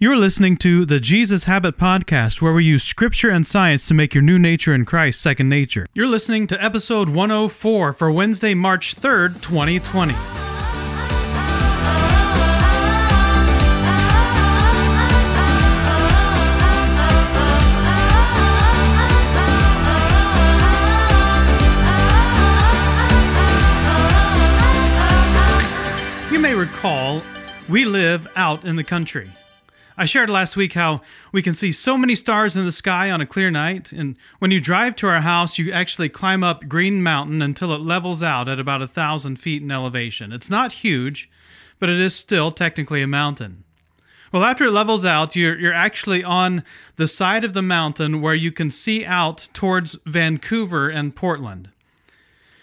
You're listening to the Jesus Habit Podcast, where we use scripture and science to make your new nature in Christ second nature. You're listening to episode 104 for Wednesday, March 3rd, 2020. You may recall we live out in the country. I shared last week how we can see so many stars in the sky on a clear night, and when you drive to our house, you actually climb up Green Mountain until it levels out at about a thousand feet in elevation. It's not huge, but it is still technically a mountain. Well, after it levels out, you're, you're actually on the side of the mountain where you can see out towards Vancouver and Portland.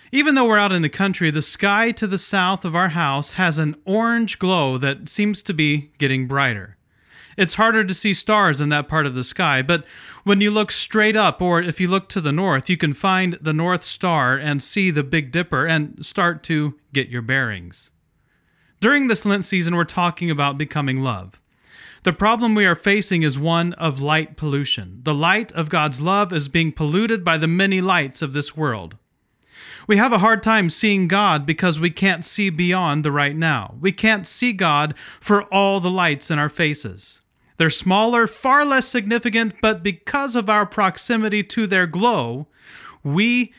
Even though we're out in the country, the sky to the south of our house has an orange glow that seems to be getting brighter. It's harder to see stars in that part of the sky, but when you look straight up, or if you look to the north, you can find the North Star and see the Big Dipper and start to get your bearings. During this Lent season, we're talking about becoming love. The problem we are facing is one of light pollution. The light of God's love is being polluted by the many lights of this world. We have a hard time seeing God because we can't see beyond the right now. We can't see God for all the lights in our faces. They're smaller, far less significant, but because of our proximity to their glow, we,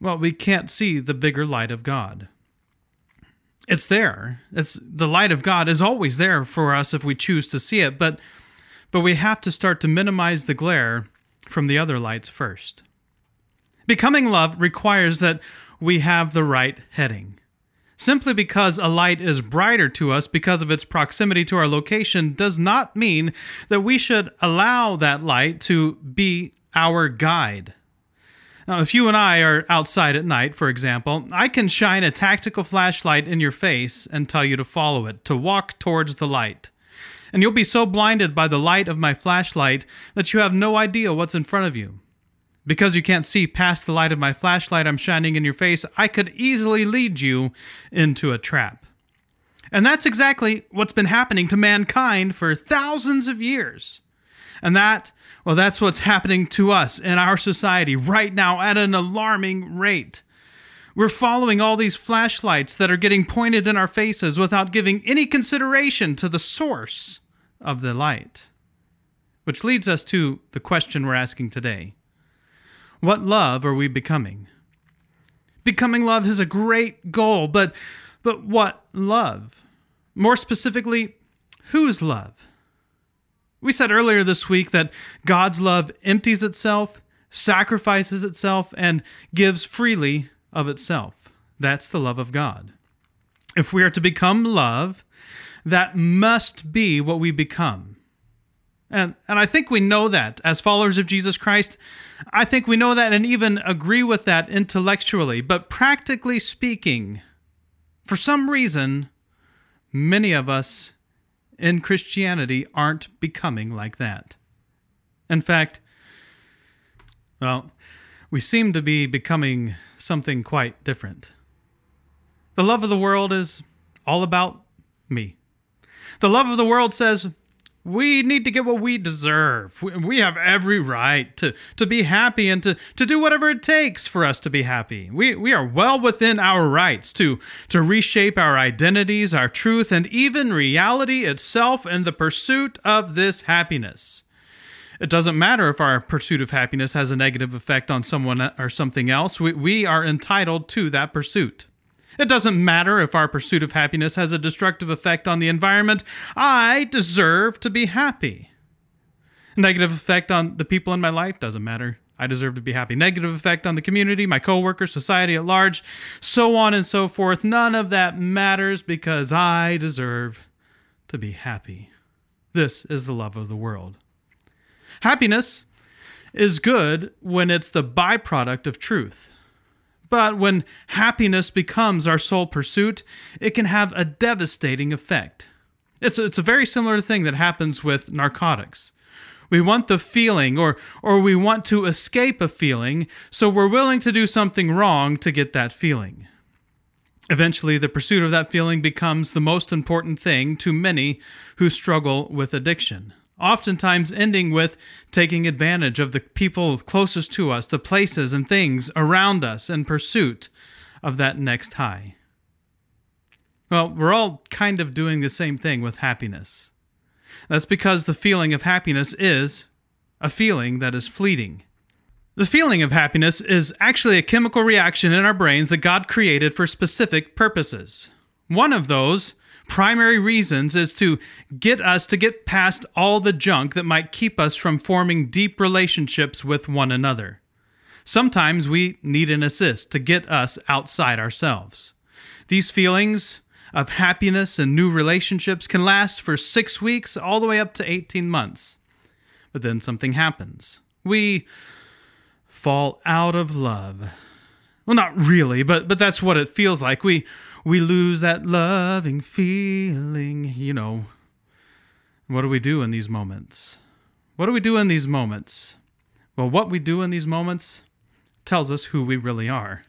well, we can't see the bigger light of God. It's there. It's the light of God is always there for us if we choose to see it, but but we have to start to minimize the glare from the other lights first. Becoming love requires that we have the right heading. Simply because a light is brighter to us because of its proximity to our location does not mean that we should allow that light to be our guide. Now, if you and I are outside at night, for example, I can shine a tactical flashlight in your face and tell you to follow it, to walk towards the light. And you'll be so blinded by the light of my flashlight that you have no idea what's in front of you. Because you can't see past the light of my flashlight I'm shining in your face, I could easily lead you into a trap. And that's exactly what's been happening to mankind for thousands of years. And that, well, that's what's happening to us in our society right now at an alarming rate. We're following all these flashlights that are getting pointed in our faces without giving any consideration to the source of the light. Which leads us to the question we're asking today What love are we becoming? Becoming love is a great goal, but but what love? More specifically, whose love? We said earlier this week that God's love empties itself, sacrifices itself, and gives freely of itself. That's the love of God. If we are to become love, that must be what we become. And, and I think we know that as followers of Jesus Christ. I think we know that and even agree with that intellectually. But practically speaking, for some reason, many of us in Christianity aren't becoming like that. In fact, well, we seem to be becoming something quite different. The love of the world is all about me. The love of the world says, we need to get what we deserve. We have every right to, to be happy and to, to do whatever it takes for us to be happy. We, we are well within our rights to, to reshape our identities, our truth, and even reality itself in the pursuit of this happiness. It doesn't matter if our pursuit of happiness has a negative effect on someone or something else, we, we are entitled to that pursuit. It doesn't matter if our pursuit of happiness has a destructive effect on the environment. I deserve to be happy. Negative effect on the people in my life doesn't matter. I deserve to be happy. Negative effect on the community, my coworkers, society at large, so on and so forth. None of that matters because I deserve to be happy. This is the love of the world. Happiness is good when it's the byproduct of truth. But when happiness becomes our sole pursuit, it can have a devastating effect. It's a, it's a very similar thing that happens with narcotics. We want the feeling, or, or we want to escape a feeling, so we're willing to do something wrong to get that feeling. Eventually, the pursuit of that feeling becomes the most important thing to many who struggle with addiction. Oftentimes ending with taking advantage of the people closest to us, the places and things around us in pursuit of that next high. Well, we're all kind of doing the same thing with happiness. That's because the feeling of happiness is a feeling that is fleeting. The feeling of happiness is actually a chemical reaction in our brains that God created for specific purposes. One of those primary reasons is to get us to get past all the junk that might keep us from forming deep relationships with one another. Sometimes we need an assist to get us outside ourselves. These feelings of happiness and new relationships can last for six weeks all the way up to 18 months. But then something happens. We fall out of love. Well, not really, but but that's what it feels like. We we lose that loving feeling, you know. What do we do in these moments? What do we do in these moments? Well, what we do in these moments tells us who we really are.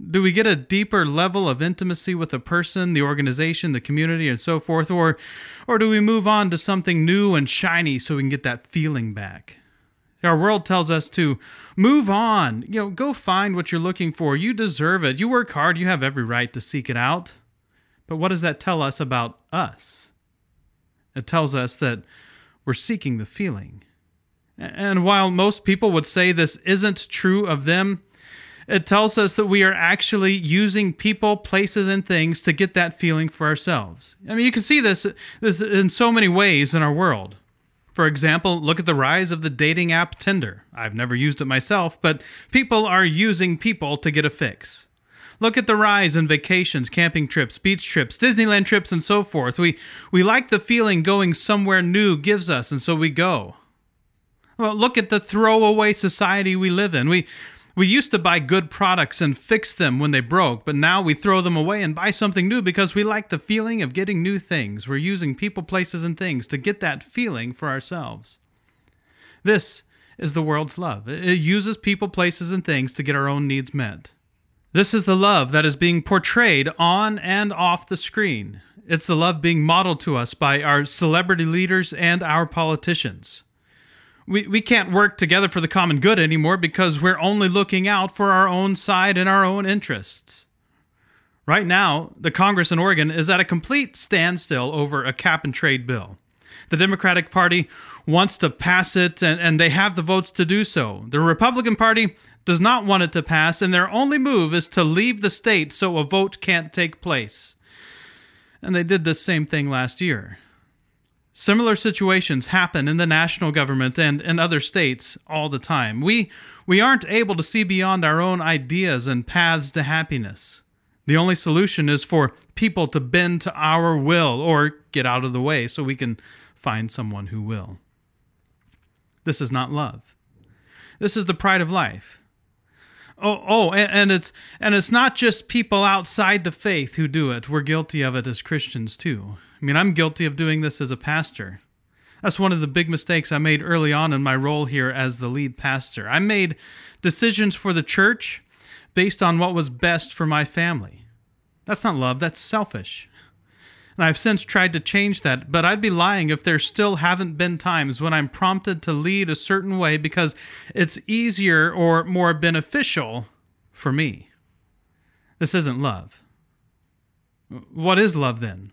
Do we get a deeper level of intimacy with the person, the organization, the community, and so forth? Or, or do we move on to something new and shiny so we can get that feeling back? Our world tells us to move on. You know, go find what you're looking for. You deserve it. You work hard. You have every right to seek it out. But what does that tell us about us? It tells us that we're seeking the feeling. And while most people would say this isn't true of them, it tells us that we are actually using people, places, and things to get that feeling for ourselves. I mean, you can see this, this in so many ways in our world. For example, look at the rise of the dating app Tinder. I've never used it myself, but people are using people to get a fix. Look at the rise in vacations, camping trips, beach trips, Disneyland trips, and so forth. We, we like the feeling going somewhere new gives us, and so we go. Well, look at the throwaway society we live in. We, we used to buy good products and fix them when they broke, but now we throw them away and buy something new because we like the feeling of getting new things. We're using people, places, and things to get that feeling for ourselves. This is the world's love. It uses people, places, and things to get our own needs met. This is the love that is being portrayed on and off the screen. It's the love being modeled to us by our celebrity leaders and our politicians we, we can't work together for the common good anymore because we're only looking out for our own side and our own interests. Right now, the Congress in Oregon is at a complete standstill over a cap and trade bill. The Democratic Party wants to pass it, and, and they have the votes to do so. The Republican Party does not want it to pass, and their only move is to leave the state so a vote can't take place. And they did the same thing last year. Similar situations happen in the national government and in other states all the time. We, we aren't able to see beyond our own ideas and paths to happiness. The only solution is for people to bend to our will or get out of the way so we can find someone who will. This is not love. This is the pride of life. Oh, oh, and, and it's and it's not just people outside the faith who do it. We're guilty of it as Christians too. I mean, I'm guilty of doing this as a pastor. That's one of the big mistakes I made early on in my role here as the lead pastor. I made decisions for the church based on what was best for my family. That's not love, that's selfish. And I've since tried to change that, but I'd be lying if there still haven't been times when I'm prompted to lead a certain way because it's easier or more beneficial for me. This isn't love. What is love then?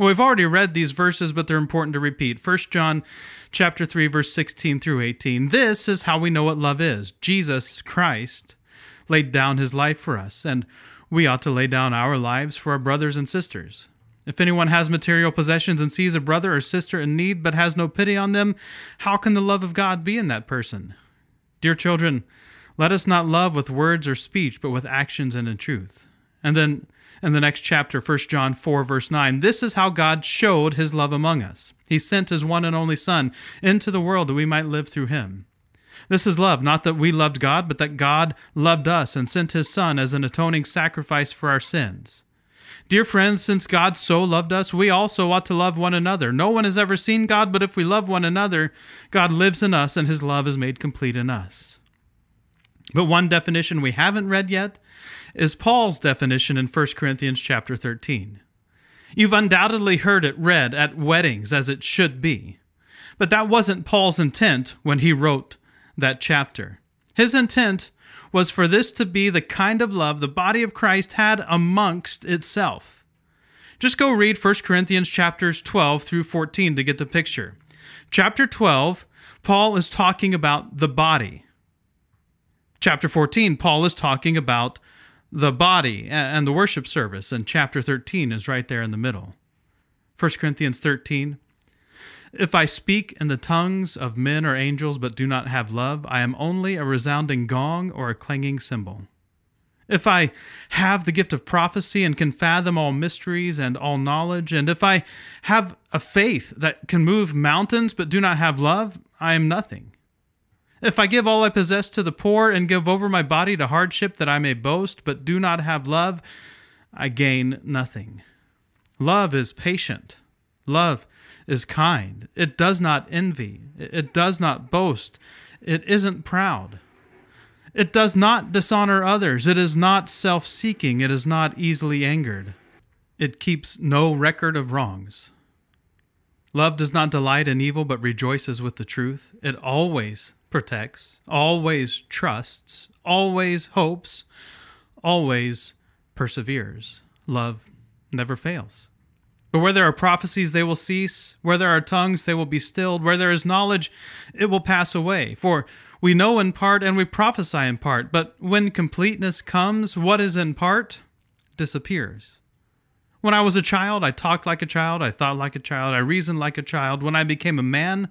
Well, we've already read these verses, but they're important to repeat. 1 John chapter 3 verse 16 through 18. This is how we know what love is. Jesus Christ laid down his life for us, and we ought to lay down our lives for our brothers and sisters. If anyone has material possessions and sees a brother or sister in need but has no pity on them, how can the love of God be in that person? Dear children, let us not love with words or speech, but with actions and in truth. And then in the next chapter, 1 John 4, verse 9. This is how God showed his love among us. He sent his one and only Son into the world that we might live through him. This is love, not that we loved God, but that God loved us and sent his Son as an atoning sacrifice for our sins. Dear friends, since God so loved us, we also ought to love one another. No one has ever seen God, but if we love one another, God lives in us and his love is made complete in us. But one definition we haven't read yet is Paul's definition in 1 Corinthians chapter 13. You've undoubtedly heard it read at weddings as it should be. But that wasn't Paul's intent when he wrote that chapter. His intent was for this to be the kind of love the body of Christ had amongst itself. Just go read 1 Corinthians chapters 12 through 14 to get the picture. Chapter 12, Paul is talking about the body. Chapter 14, Paul is talking about the body and the worship service, and chapter 13 is right there in the middle. 1 Corinthians 13, if I speak in the tongues of men or angels but do not have love, I am only a resounding gong or a clanging cymbal. If I have the gift of prophecy and can fathom all mysteries and all knowledge, and if I have a faith that can move mountains but do not have love, I am nothing. If I give all I possess to the poor and give over my body to hardship that I may boast but do not have love, I gain nothing. Love is patient. Love is kind. It does not envy. It does not boast. It isn't proud. It does not dishonor others. It is not self seeking. It is not easily angered. It keeps no record of wrongs. Love does not delight in evil, but rejoices with the truth. It always protects, always trusts, always hopes, always perseveres. Love never fails. But where there are prophecies, they will cease. Where there are tongues, they will be stilled. Where there is knowledge, it will pass away. For we know in part and we prophesy in part. But when completeness comes, what is in part disappears. When I was a child, I talked like a child, I thought like a child, I reasoned like a child. When I became a man,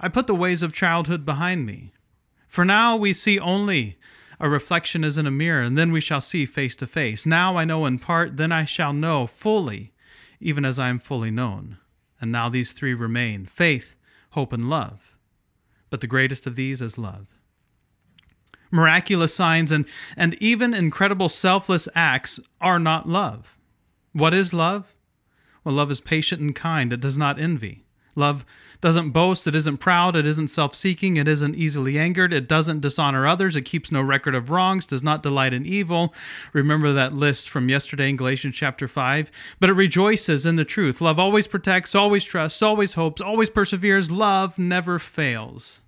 I put the ways of childhood behind me. For now we see only a reflection as in a mirror, and then we shall see face to face. Now I know in part, then I shall know fully even as I am fully known. And now these three remain faith, hope, and love. But the greatest of these is love. Miraculous signs and, and even incredible selfless acts are not love. What is love? Well, love is patient and kind, it does not envy. Love doesn't boast, it isn't proud, it isn't self seeking, it isn't easily angered, it doesn't dishonor others, it keeps no record of wrongs, does not delight in evil. Remember that list from yesterday in Galatians chapter 5. But it rejoices in the truth. Love always protects, always trusts, always hopes, always perseveres. Love never fails.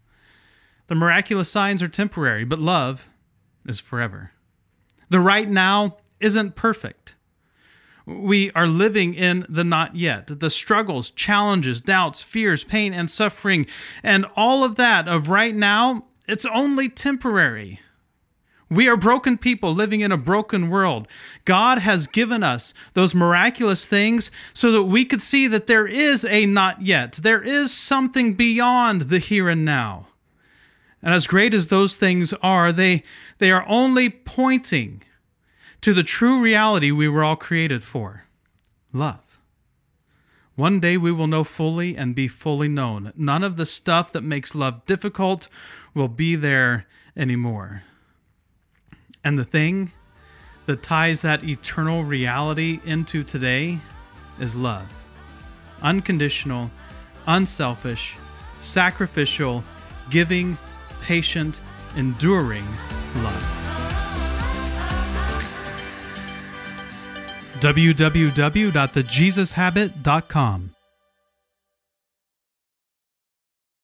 The miraculous signs are temporary, but love is forever. The right now isn't perfect we are living in the not yet. The struggles, challenges, doubts, fears, pain, and suffering, and all of that of right now, it's only temporary. We are broken people living in a broken world. God has given us those miraculous things so that we could see that there is a not yet. There is something beyond the here and now. And as great as those things are, they, they are only pointing to the true reality we were all created for love. One day we will know fully and be fully known. None of the stuff that makes love difficult will be there anymore. And the thing that ties that eternal reality into today is love unconditional, unselfish, sacrificial, giving, patient, enduring www.thejesushabit.com.